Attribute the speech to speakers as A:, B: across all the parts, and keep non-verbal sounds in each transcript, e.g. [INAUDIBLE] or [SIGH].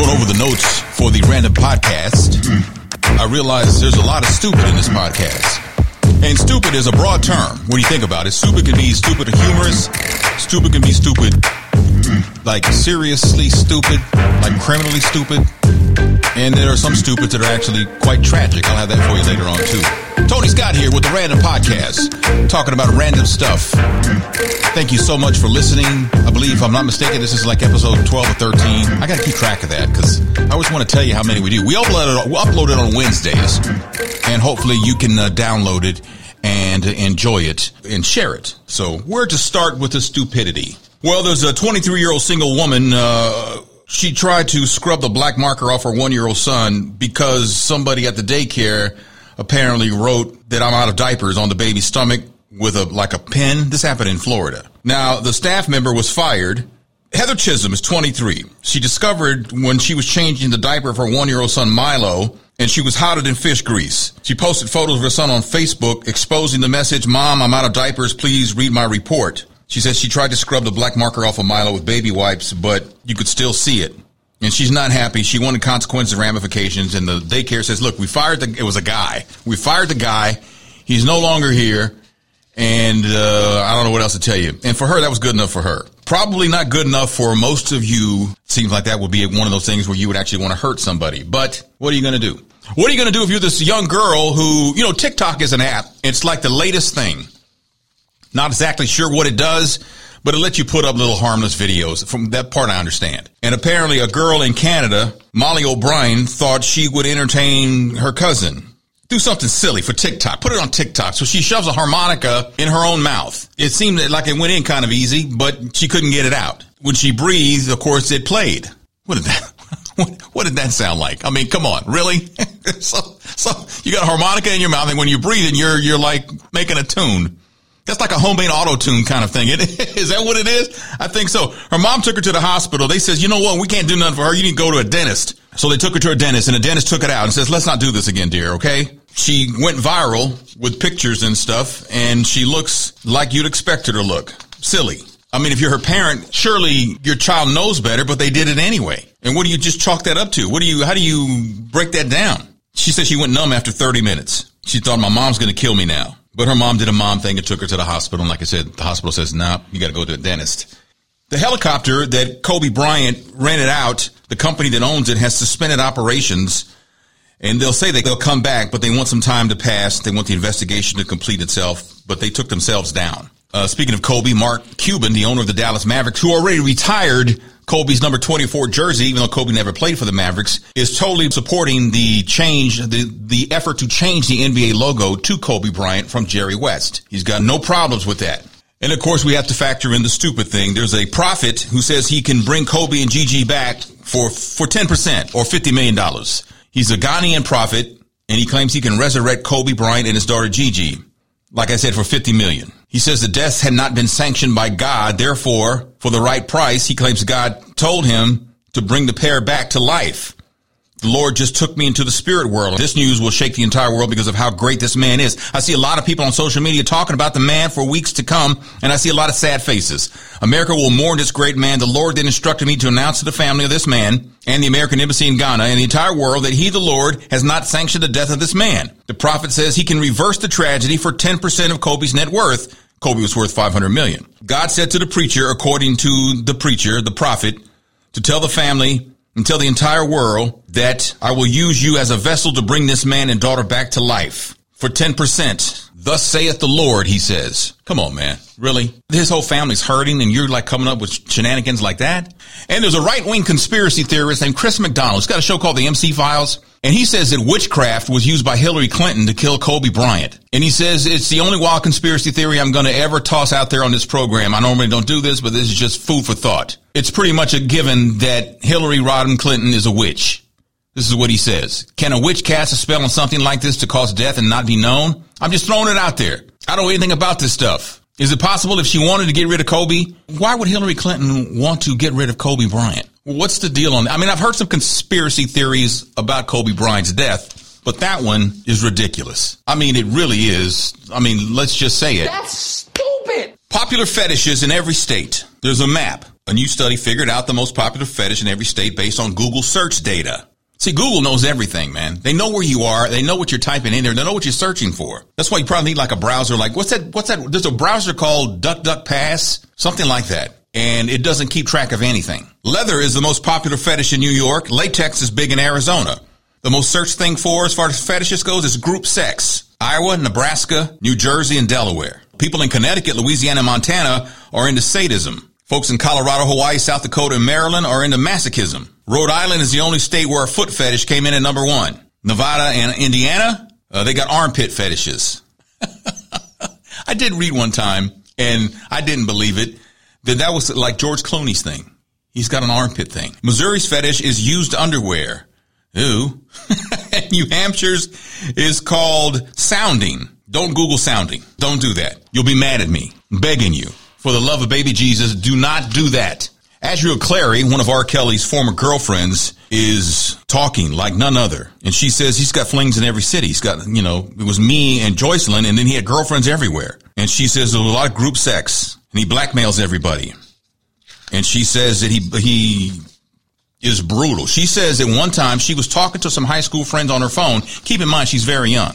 A: Going over the notes for the random podcast, I realized there's a lot of stupid in this podcast. And stupid is a broad term when you think about it. Stupid can be stupid or humorous. Stupid can be stupid, like seriously stupid, like criminally stupid. And there are some stupids that are actually quite tragic. I'll have that for you later on too. Tony Scott here with the Random Podcast, talking about random stuff. Thank you so much for listening. I believe, if I'm not mistaken, this is like episode 12 or 13. I got to keep track of that because I always want to tell you how many we do. We upload it, we upload it on Wednesdays, and hopefully you can uh, download it and enjoy it and share it. So, where to start with the stupidity? Well, there's a 23 year old single woman. Uh, she tried to scrub the black marker off her one year old son because somebody at the daycare apparently wrote that I'm out of diapers on the baby's stomach with a like a pen. This happened in Florida. Now the staff member was fired. Heather Chisholm is 23. She discovered when she was changing the diaper of her one year old son Milo and she was hotter than fish grease. She posted photos of her son on Facebook exposing the message, Mom, I'm out of diapers. Please read my report. She says she tried to scrub the black marker off of Milo with baby wipes, but you could still see it. And she's not happy. She wanted consequences and ramifications. And the daycare says, look, we fired the, it was a guy. We fired the guy. He's no longer here. And, uh, I don't know what else to tell you. And for her, that was good enough for her. Probably not good enough for most of you. Seems like that would be one of those things where you would actually want to hurt somebody. But what are you going to do? What are you going to do if you're this young girl who, you know, TikTok is an app. It's like the latest thing. Not exactly sure what it does, but it lets you put up little harmless videos. From that part, I understand. And apparently a girl in Canada, Molly O'Brien, thought she would entertain her cousin. Do something silly for TikTok. Put it on TikTok. So she shoves a harmonica in her own mouth. It seemed like it went in kind of easy, but she couldn't get it out. When she breathed, of course, it played. What did that? What, did that sound like? I mean, come on, really? [LAUGHS] so, so you got a harmonica in your mouth, and when you breathe, and you're you're like making a tune. That's like a homemade auto tune kind of thing. [LAUGHS] Is that what it is? I think so. Her mom took her to the hospital. They says, you know what? We can't do nothing for her. You need to go to a dentist. So they took her to a dentist and the dentist took it out and says, let's not do this again, dear. Okay. She went viral with pictures and stuff and she looks like you'd expect her to look. Silly. I mean, if you're her parent, surely your child knows better, but they did it anyway. And what do you just chalk that up to? What do you, how do you break that down? She said she went numb after 30 minutes. She thought my mom's going to kill me now. But her mom did a mom thing and took her to the hospital. And like I said, the hospital says, nah, you got to go to a dentist. The helicopter that Kobe Bryant rented out, the company that owns it has suspended operations and they'll say that they'll come back, but they want some time to pass. They want the investigation to complete itself, but they took themselves down. Uh, speaking of Kobe, Mark Cuban, the owner of the Dallas Mavericks, who already retired Kobe's number 24 jersey, even though Kobe never played for the Mavericks, is totally supporting the change, the, the effort to change the NBA logo to Kobe Bryant from Jerry West. He's got no problems with that. And of course, we have to factor in the stupid thing. There's a prophet who says he can bring Kobe and Gigi back for, for 10% or $50 million. He's a Ghanaian prophet and he claims he can resurrect Kobe Bryant and his daughter Gigi. Like I said, for 50 million. He says the deaths had not been sanctioned by God. Therefore, for the right price, he claims God told him to bring the pair back to life. The Lord just took me into the spirit world. This news will shake the entire world because of how great this man is. I see a lot of people on social media talking about the man for weeks to come, and I see a lot of sad faces. America will mourn this great man. The Lord then instructed me to announce to the family of this man and the American embassy in Ghana and the entire world that he, the Lord, has not sanctioned the death of this man. The prophet says he can reverse the tragedy for 10% of Kobe's net worth. Kobe was worth 500 million. God said to the preacher, according to the preacher, the prophet, to tell the family and tell the entire world that I will use you as a vessel to bring this man and daughter back to life for 10%. Thus saith the Lord, he says. Come on, man. Really? His whole family's hurting and you're like coming up with shenanigans like that? And there's a right-wing conspiracy theorist named Chris McDonald. He's got a show called The MC Files. And he says that witchcraft was used by Hillary Clinton to kill Kobe Bryant. And he says it's the only wild conspiracy theory I'm going to ever toss out there on this program. I normally don't do this, but this is just food for thought. It's pretty much a given that Hillary Rodham Clinton is a witch. This is what he says. Can a witch cast a spell on something like this to cause death and not be known? I'm just throwing it out there. I don't know anything about this stuff. Is it possible if she wanted to get rid of Kobe? Why would Hillary Clinton want to get rid of Kobe Bryant? What's the deal on that? I mean, I've heard some conspiracy theories about Kobe Bryant's death, but that one is ridiculous. I mean, it really is. I mean, let's just say it.
B: That's stupid.
A: Popular fetishes in every state. There's a map A new study figured out the most popular fetish in every state based on Google search data. See, Google knows everything, man. They know where you are. They know what you're typing in there. They know what you're searching for. That's why you probably need like a browser. Like, what's that? What's that? There's a browser called DuckDuckPass, something like that. And it doesn't keep track of anything. Leather is the most popular fetish in New York. Latex is big in Arizona. The most searched thing for as far as fetishes goes is group sex. Iowa, Nebraska, New Jersey, and Delaware. People in Connecticut, Louisiana, Montana are into sadism. Folks in Colorado, Hawaii, South Dakota, and Maryland are into masochism. Rhode Island is the only state where a foot fetish came in at number one. Nevada and Indiana, uh, they got armpit fetishes. [LAUGHS] I did read one time, and I didn't believe it, that that was like George Clooney's thing. He's got an armpit thing. Missouri's fetish is used underwear. Ooh. [LAUGHS] New Hampshire's is called sounding. Don't Google sounding. Don't do that. You'll be mad at me. I'm begging you. For the love of baby Jesus, do not do that. Azriel Clary, one of R. Kelly's former girlfriends, is talking like none other. And she says he's got flings in every city. He's got, you know, it was me and Joycelyn, and then he had girlfriends everywhere. And she says there was a lot of group sex, and he blackmails everybody. And she says that he, he is brutal. She says at one time she was talking to some high school friends on her phone. Keep in mind, she's very young.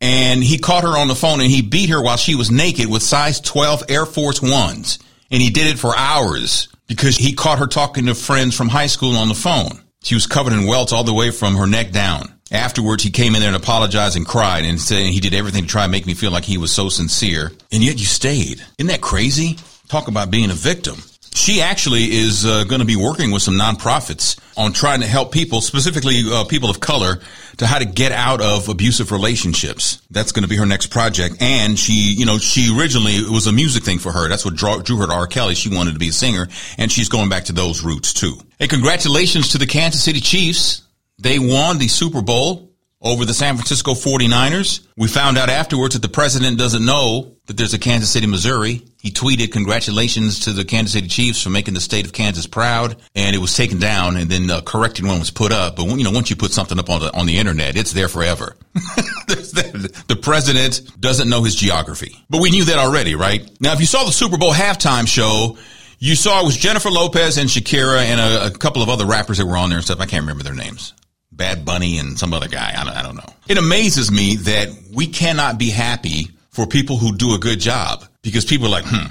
A: And he caught her on the phone and he beat her while she was naked with size 12 Air Force Ones. And he did it for hours because he caught her talking to friends from high school on the phone. She was covered in welts all the way from her neck down. Afterwards, he came in there and apologized and cried and said he did everything to try and make me feel like he was so sincere. And yet you stayed. Isn't that crazy? Talk about being a victim. She actually is uh, going to be working with some nonprofits on trying to help people, specifically uh, people of color, to how to get out of abusive relationships. That's going to be her next project. And she, you know, she originally it was a music thing for her. That's what drew, drew her to R. Kelly. She wanted to be a singer, and she's going back to those roots too. Hey, congratulations to the Kansas City Chiefs. They won the Super Bowl over the San Francisco 49ers. We found out afterwards that the president doesn't know that there's a Kansas City, Missouri. He tweeted congratulations to the Kansas City Chiefs for making the state of Kansas proud, and it was taken down, and then a corrected one was put up. But you know, once you put something up on the on the internet, it's there forever. [LAUGHS] the president doesn't know his geography, but we knew that already, right? Now, if you saw the Super Bowl halftime show. You saw it was Jennifer Lopez and Shakira and a, a couple of other rappers that were on there and stuff. I can't remember their names. Bad Bunny and some other guy. I don't, I don't know. It amazes me that we cannot be happy for people who do a good job because people are like, hmm,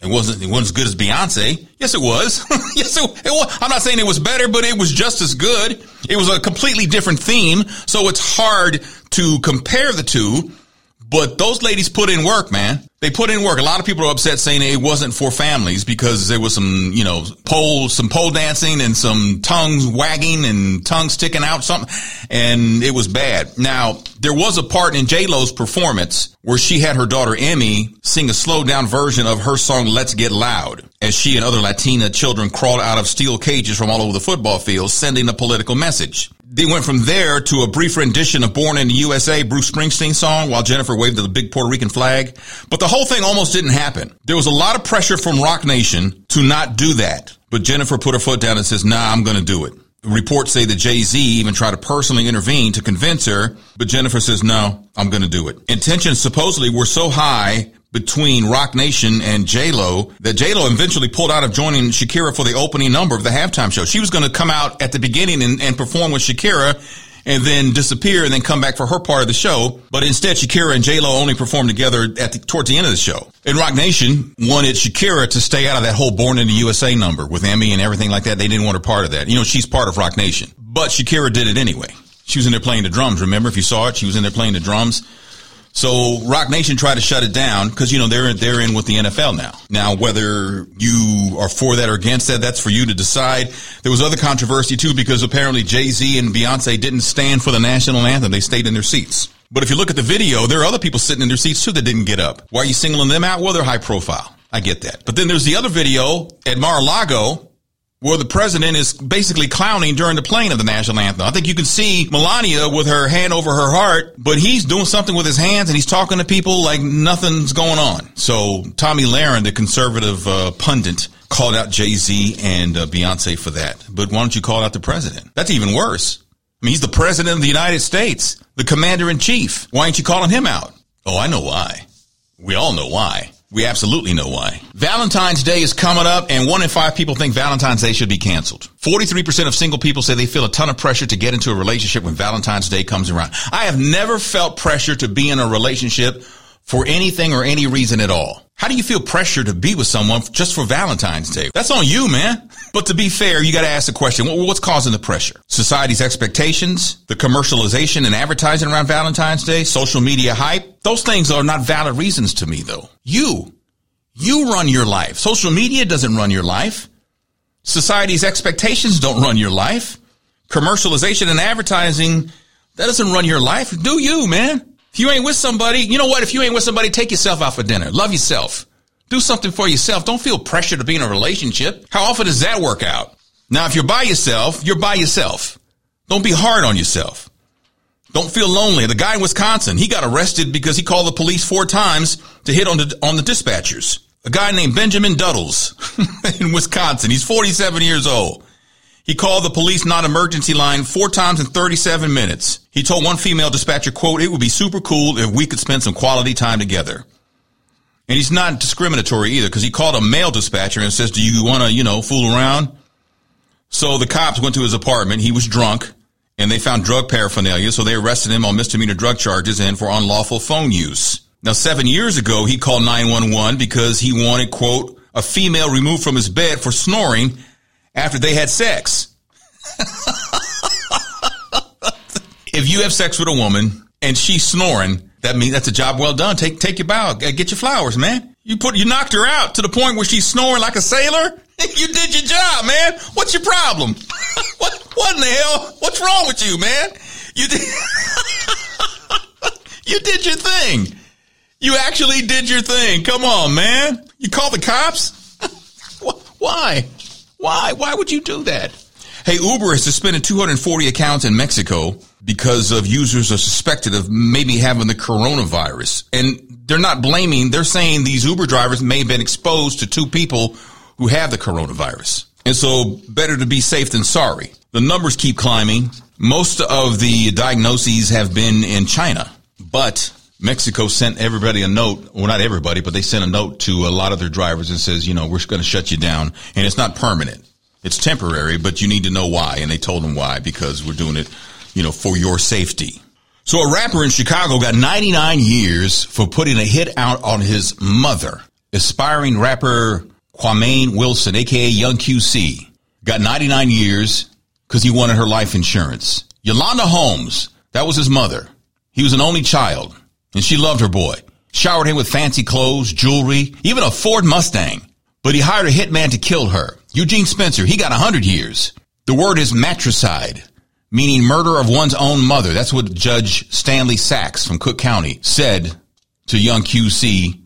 A: it wasn't, it wasn't as good as Beyonce. Yes, it was. [LAUGHS] yes, it, it, was. I'm not saying it was better, but it was just as good. It was a completely different theme. So it's hard to compare the two, but those ladies put in work, man. They put in work. A lot of people are upset saying it wasn't for families because there was some, you know, pole, some pole dancing and some tongues wagging and tongues sticking out something. And it was bad. Now, there was a part in J-Lo's performance where she had her daughter Emme sing a slowed down version of her song Let's Get Loud as she and other Latina children crawled out of steel cages from all over the football field, sending a political message. They went from there to a brief rendition of Born in the USA, Bruce Springsteen song, while Jennifer waved the big Puerto Rican flag. But the whole thing almost didn't happen. There was a lot of pressure from Roc Nation to not do that. But Jennifer put her foot down and says, nah, I'm going to do it. Reports say that Jay-Z even tried to personally intervene to convince her, but Jennifer says, no, I'm going to do it. Intentions supposedly were so high between Roc Nation and J-Lo that J-Lo eventually pulled out of joining Shakira for the opening number of the halftime show. She was going to come out at the beginning and, and perform with Shakira and then disappear and then come back for her part of the show. But instead, Shakira and J-Lo only performed together at the, towards the end of the show. And Roc Nation wanted Shakira to stay out of that whole Born in the USA number with Emme and everything like that. They didn't want her part of that. You know, she's part of Roc Nation. But Shakira did it anyway. She was in there playing the drums. Remember, if you saw it, she was in there playing the drums. So Roc Nation tried to shut it down because you know they're they're in with the NFL now. Now whether you are for that or against that, that's for you to decide. There was other controversy too because apparently Jay Z and Beyonce didn't stand for the national anthem; they stayed in their seats. But if you look at the video, there are other people sitting in their seats too that didn't get up. Why are you singling them out? Well, they're high profile. I get that. But then there's the other video at Mar-a-Lago where the president is basically clowning during the playing of the national anthem. I think you can see Melania with her hand over her heart, but he's doing something with his hands and he's talking to people like nothing's going on. So Tomi Lahren, the conservative uh, pundit, called out Jay Z and uh, Beyonce for that. But why don't you call out the president? That's even worse. I mean, he's the president of the United States, the commander in chief. Why aren't you calling him out? Oh, I know why. We all know why We absolutely know why. Valentine's Day is coming up and one in five people think Valentine's Day should be canceled. 43% of single people say they feel a ton of pressure to get into a relationship when Valentine's Day comes around. I have never felt pressure to be in a relationship for anything or any reason at all. How do you feel pressure to be with someone just for Valentine's Day? That's on you, man. But to be fair, you got to ask the question, what's causing the pressure? Society's expectations, the commercialization and advertising around Valentine's Day, social media hype. Those things are not valid reasons to me though. You, you run your life. Social media doesn't run your life. Society's expectations don't run your life. Commercialization and advertising, that doesn't run your life. Do you, man? If you ain't with somebody, you know what? If you ain't with somebody, take yourself out for dinner. Love yourself. Do something for yourself. Don't feel pressure to be in a relationship. How often does that work out? Now, if you're by yourself, you're by yourself. Don't be hard on yourself. Don't feel lonely. The guy in Wisconsin, he got arrested because he called the police four times to hit on the, on the dispatchers. A guy named Benjamin Duddles [LAUGHS] in Wisconsin. He's 47 years old. He called the police non-emergency line four times in 37 minutes. He told one female dispatcher, quote, it would be super cool if we could spend some quality time together. And he's not discriminatory either because he called a male dispatcher and says, do you want to, you know, fool around? So the cops went to his apartment. He was drunk and they found drug paraphernalia. So they arrested him on misdemeanor drug charges and for unlawful phone use. Now, seven years ago, he called 911 because he wanted, quote, a female removed from his bed for snoring after they had sex. if you have sex with a woman and she's snoring, that means that's a job well done. Take take your bow, uh, get your flowers, man. You put you knocked her out to the point where she's snoring like a sailor. [LAUGHS] you did your job, man. What's your problem? [LAUGHS] what what in the hell? What's wrong with you, man? You did [LAUGHS] you did your thing. You actually did your thing. Come on, man. You called the cops? Why? Why? Why would you do that? Hey, Uber has suspended 240 accounts in Mexico because of users are suspected of maybe having the coronavirus. And they're not blaming, they're saying these Uber drivers may have been exposed to two people who have the coronavirus. And so better to be safe than sorry. The numbers keep climbing. Most of the diagnoses have been in China, but Mexico sent everybody a note. Well, not everybody, but they sent a note to a lot of their drivers and says, you know, we're going to shut you down. And it's not permanent. It's temporary, but you need to know why. And they told them why, because we're doing it, you know, for your safety. So a rapper in Chicago got 99 years for putting a hit out on his mother. Aspiring rapper Kwame Wilson, aka Young QC, got 99 years because he wanted her life insurance. Yolanda Holmes, that was his mother. He was an only child. And she loved her boy. Showered him with fancy clothes, jewelry, even a Ford Mustang. But he hired a hitman to kill her. Eugene Spencer, he got a 100 years. The word is matricide, meaning murder of one's own mother. That's what Judge Stanley Sacks from Cook County said to young QC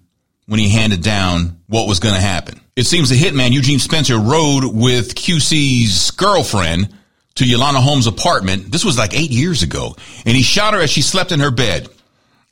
A: when he handed down what was going to happen. It seems the hitman, Eugene Spencer, rode with QC's girlfriend to Yolanda Holmes' apartment. This was like eight years ago. And he shot her as she slept in her bed.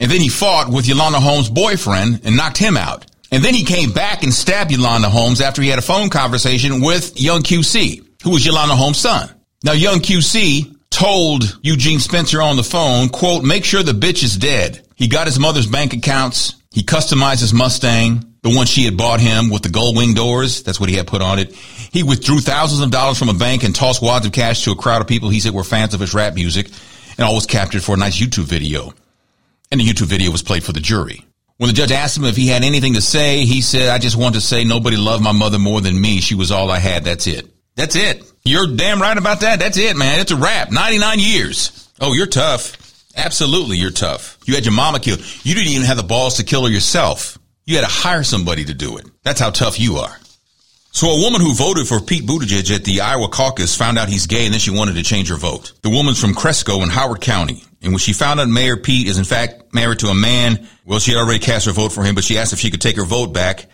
A: And then he fought with Yolanda Holmes' boyfriend and knocked him out. And then he came back and stabbed Yolanda Holmes after he had a phone conversation with young QC, who was Yolanda Holmes' son. Now, young QC told Eugene Spencer on the phone, quote, make sure the bitch is dead. He got his mother's bank accounts. He customized his Mustang, the one she had bought him with the gold wing doors. That's what he had put on it. He withdrew thousands of dollars from a bank and tossed wads of cash to a crowd of people he said were fans of his rap music and all was captured for a nice YouTube video and the YouTube video was played for the jury. When the judge asked him if he had anything to say, he said, I just want to say nobody loved my mother more than me. She was all I had. That's it. That's it. You're damn right about that. That's it, man. It's a wrap. 99 years. Oh, you're tough. Absolutely, you're tough. You had your mama killed. You didn't even have the balls to kill her yourself. You had to hire somebody to do it. That's how tough you are. So a woman who voted for Pete Buttigieg at the Iowa caucus found out he's gay and then she wanted to change her vote. The woman's from Cresco in Howard County. And when she found out Mayor Pete is in fact married to a man, well, she had already cast her vote for him, but she asked if she could take her vote back.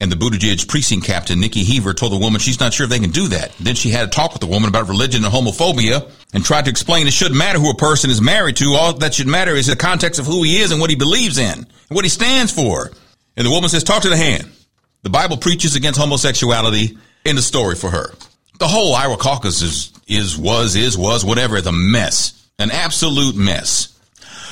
A: And the Buttigieg precinct captain, Nikki Heaver, told the woman she's not sure if they can do that. Then she had a talk with the woman about religion and homophobia and tried to explain it shouldn't matter who a person is married to. All that should matter is the context of who he is and what he believes in and what he stands for. And the woman says, talk to the hand. The Bible preaches against homosexuality in the story for her. The whole Iowa caucus is, is, was, is, was, whatever, is a mess. An absolute mess.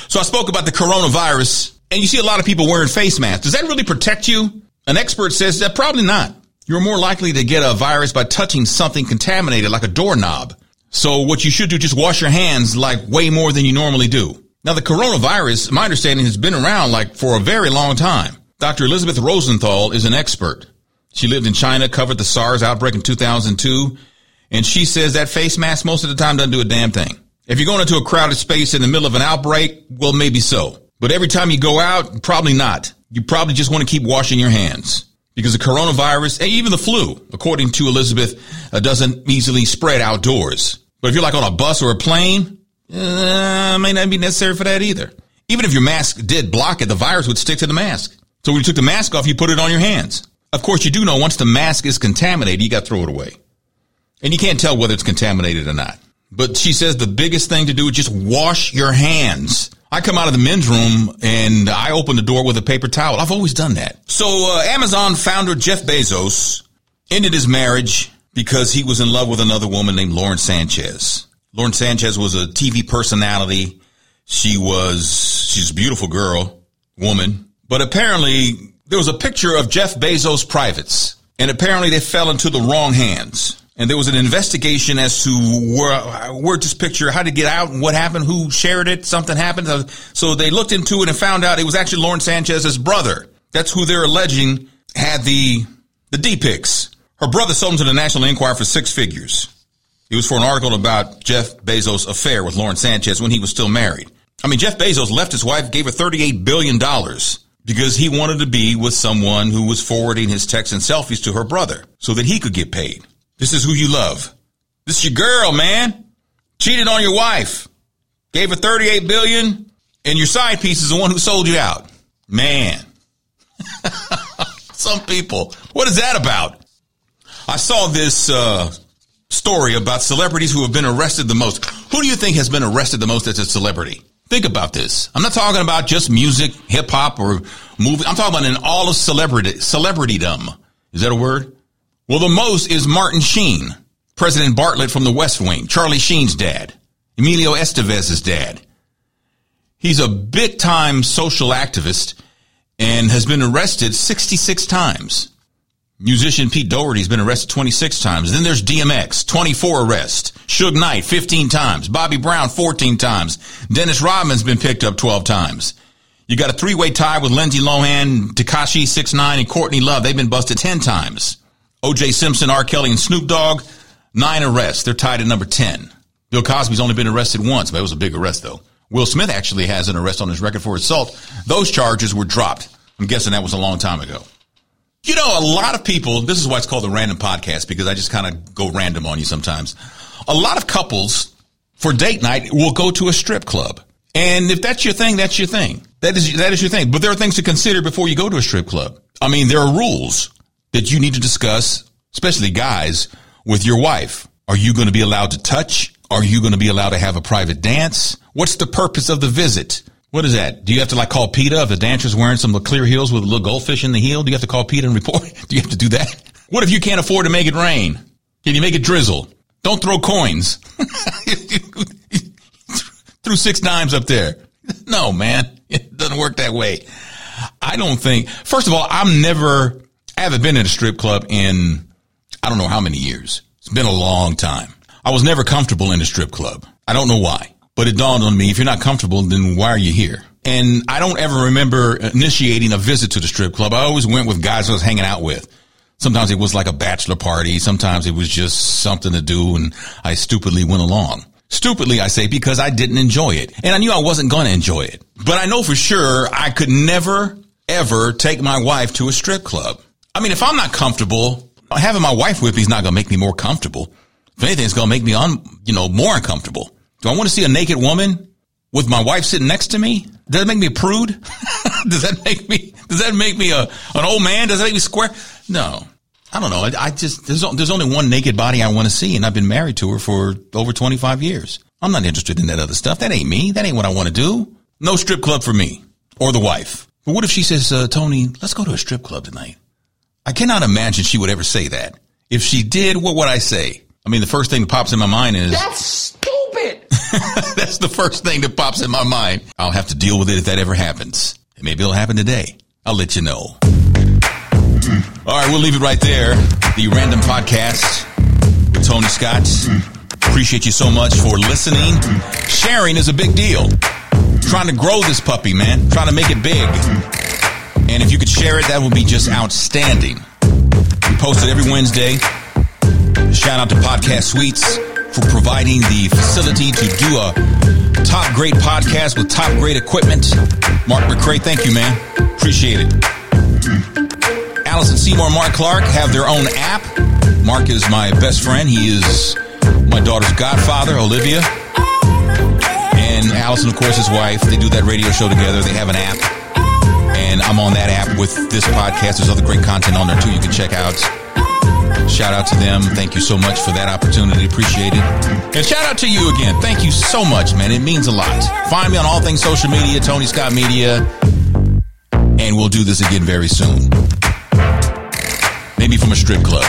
A: So I spoke about the coronavirus and you see a lot of people wearing face masks. Does that really protect you? An expert says that probably not. You're more likely to get a virus by touching something contaminated like a doorknob. So what you should do, just wash your hands like way more than you normally do. Now the coronavirus, my understanding, has been around like for a very long time. Dr. Elizabeth Rosenthal is an expert. She lived in China, covered the SARS outbreak in 2002, and she says that face mask most of the time doesn't do a damn thing. If you're going into a crowded space in the middle of an outbreak, well, maybe so. But every time you go out, probably not. You probably just want to keep washing your hands because the coronavirus, and even the flu, according to Elizabeth, uh, doesn't easily spread outdoors. But if you're like on a bus or a plane, uh, may not be necessary for that either. Even if your mask did block it, the virus would stick to the mask. So when you took the mask off, you put it on your hands. Of course, you do know once the mask is contaminated, you got to throw it away. And you can't tell whether it's contaminated or not. But she says the biggest thing to do is just wash your hands. I come out of the men's room and I open the door with a paper towel. I've always done that. So uh, Amazon founder Jeff Bezos ended his marriage because he was in love with another woman named Lauren Sanchez. Lauren Sanchez was a TV personality. She was, she's a beautiful girl, woman. But apparently there was a picture of Jeff Bezos' privates and apparently they fell into the wrong hands and there was an investigation as to where, where this picture, how to get out and what happened, who shared it, something happened. Uh, so they looked into it and found out it was actually Lauren Sanchez's brother. That's who they're alleging had the, the D pics. Her brother sold them to the National Enquirer for six figures. It was for an article about Jeff Bezos' affair with Lauren Sanchez when he was still married. I mean, Jeff Bezos left his wife, gave her $38 billion because he wanted to be with someone who was forwarding his texts and selfies to her brother so that he could get paid. This is who you love. This is your girl, man. Cheated on your wife. Gave her 38 billion and your side piece is the one who sold you out. Man. [LAUGHS] Some people. What is that about? I saw this uh, story about celebrities who have been arrested the most. Who do you think has been arrested the most as a celebrity? Think about this. I'm not talking about just music, hip hop, or movie. I'm talking about in all of celebrity celebritydom. Is that a word? Well, the most is Martin Sheen, President Bartlet from the West Wing, Charlie Sheen's dad, Emilio Estevez's dad. He's a big time social activist and has been arrested 66 times. Musician Pete Doherty's been arrested 26 times. Then there's DMX, 24 arrests. Suge Knight, 15 times. Bobby Brown, 14 times. Dennis Rodman's been picked up 12 times. You got a three-way tie with Lindsay Lohan, Tekashi 6ix9ine and Courtney Love. They've been busted 10 times. O.J. Simpson, R. Kelly, and Snoop Dogg, nine arrests. They're tied at number 10. Bill Cosby's only been arrested once, but it was a big arrest though. Will Smith actually has an arrest on his record for assault. Those charges were dropped. I'm guessing that was a long time ago. You know, a lot of people, this is why it's called the random podcast because I just kind of go random on you sometimes. A lot of couples for date night will go to a strip club. And if that's your thing, that's your thing. That is, that is your thing. But there are things to consider before you go to a strip club. I mean, there are rules that you need to discuss, especially guys, with your wife. Are you going to be allowed to touch? Are you going to be allowed to have a private dance? What's the purpose of the visit? What is that? Do you have to like call PETA if the dancer's wearing some clear heels with a little goldfish in the heel? Do you have to call PETA and report? [LAUGHS] Do you have to do that? What if you can't afford to make it rain? Can you make it drizzle? Don't throw coins. [LAUGHS] Threw six dimes up there. No, man. It doesn't work that way. I don't think, first of all, I'm never I haven't been in a strip club in I don't know how many years. It's been a long time. I was never comfortable in a strip club. I don't know why, but it dawned on me if you're not comfortable, then why are you here? And I don't ever remember initiating a visit to the strip club. I always went with guys I was hanging out with. Sometimes it was like a bachelor party. Sometimes it was just something to do and I stupidly went along. Stupidly, I say, because I didn't enjoy it. And I knew I wasn't going to enjoy it. But I know for sure I could never, ever take my wife to a strip club. I mean, if I'm not comfortable, having my wife with me is not going to make me more comfortable. If anything, it's going to make me, un, you know, more uncomfortable. Do I want to see a naked woman with my wife sitting next to me? Does that make me a prude? [LAUGHS] does that make me, does that make me a, an old man? Does that make me square? No. I don't know. I, I just, there's, there's only one naked body I want to see and I've been married to her for over 25 years. I'm not interested in that other stuff. That ain't me. That ain't what I want to do. No strip club for me or the wife. But what if she says, uh, Tony, let's go to a strip club tonight? I cannot imagine she would ever say that. If she did, what would I say? I mean, the first thing that pops in my mind is
B: That's stupid. [LAUGHS]
A: That's the first thing that pops in my mind. I'll have to deal with it if that ever happens. Maybe it'll happen today. I'll let you know. All right, we'll leave it right there. The Random Podcast with Tony Scott. Appreciate you so much for listening. Sharing is a big deal. Trying to grow this puppy, man. Trying to make it big. And if you could share it, that would be just outstanding. We post it every Wednesday. Shout out to Podcast Suites for providing the facility to do a top great podcast with top great equipment. Mark McCray, thank you, man. Appreciate it. Allison Seymour and Mark Clark have their own app. Mark is my best friend. He is my daughter's godfather, Olivia. And Allison, of course, his wife. They do that radio show together. They have an app. And I'm on that app with this podcast. There's other great content on there too you can check out. Shout out to them. Thank you so much for that opportunity. Appreciate it. And shout out to you again. Thank you so much, man. It means a lot. Find me on all things social media, Tony Scott Media. And we'll do this again very soon. Maybe from a strip club.